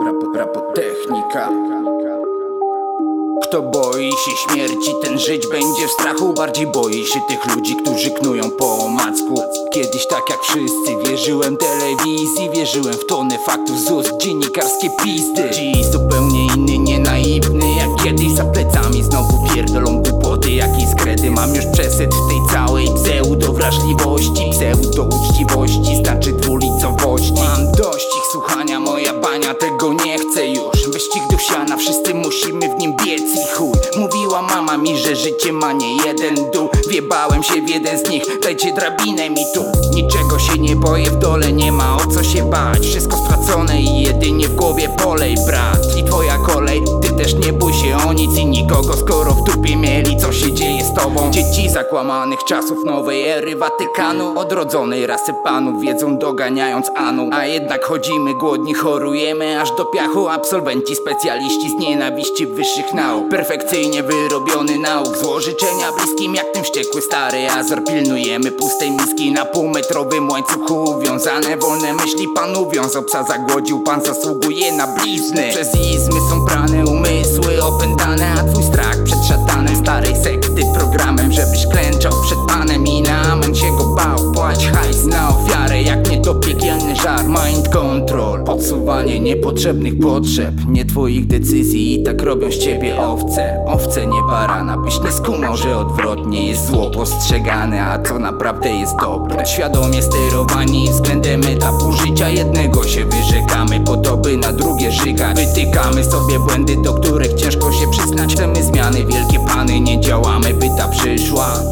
Milka kto boi się śmierci, ten żyć będzie w strachu. Bardziej boi się tych ludzi, którzy knują po omacku. Kiedyś tak jak wszyscy wierzyłem telewizji Wierzyłem w tony faktów z ust dziennikarskie pizdy. Dziś zupełnie inny, nie naiwny Jak kiedyś za plecami znowu pierdolą głupoty Jakieś skredy. Mam już przesyt w tej całej pseudo-wrażliwości Pseudo-uczciwości, znaczy dwulicowości tego nie chcę już. Wyścig do siana, wszyscy musimy w nim biec i chuj. Mówiła mama mi, że życie ma nie jeden dół. Wjebałem się w jeden z nich, dajcie drabinę mi tu. Niczego się nie boję, w dole nie ma o co się bać. Wszystko stracone i jedynie w głowie polej brat. I twoja kolej, ty też nie bój się o nic i nikogo Skoro w dupie mieli, co się dzieje Dzieci zakłamanych czasów nowej ery Watykanu. Odrodzonej rasy panów wiedzą doganiając Anu. A jednak chodzimy głodni, chorujemy aż do piachu. Absolwenci, specjaliści z nienawiści wyższych nauk. Perfekcyjnie wyrobiony nauk. Złożyczenia bliskim jak ten wściekły stary Azor. Pilnujemy pustej miski na półmetrowym łańcuchu. Wiązane wolne myśli panu wiązał Psa zagłodził, pan zasługuje na blizny. Przez izmy są brane umysły opętane niepotrzebnych potrzeb Nie twoich decyzji i tak robią z ciebie owce. Owce nie barana Byś nie skumał, że odwrotnie jest zło postrzegane A co naprawdę jest dobre. Świadomie sterowani względem etapu życia Jednego się wyrzekamy po to by na drugie żygać. Wytykamy sobie błędy, do których ciężko się przyznać. Chcemy zmiany, wielkie plany Nie działamy by ta przyszła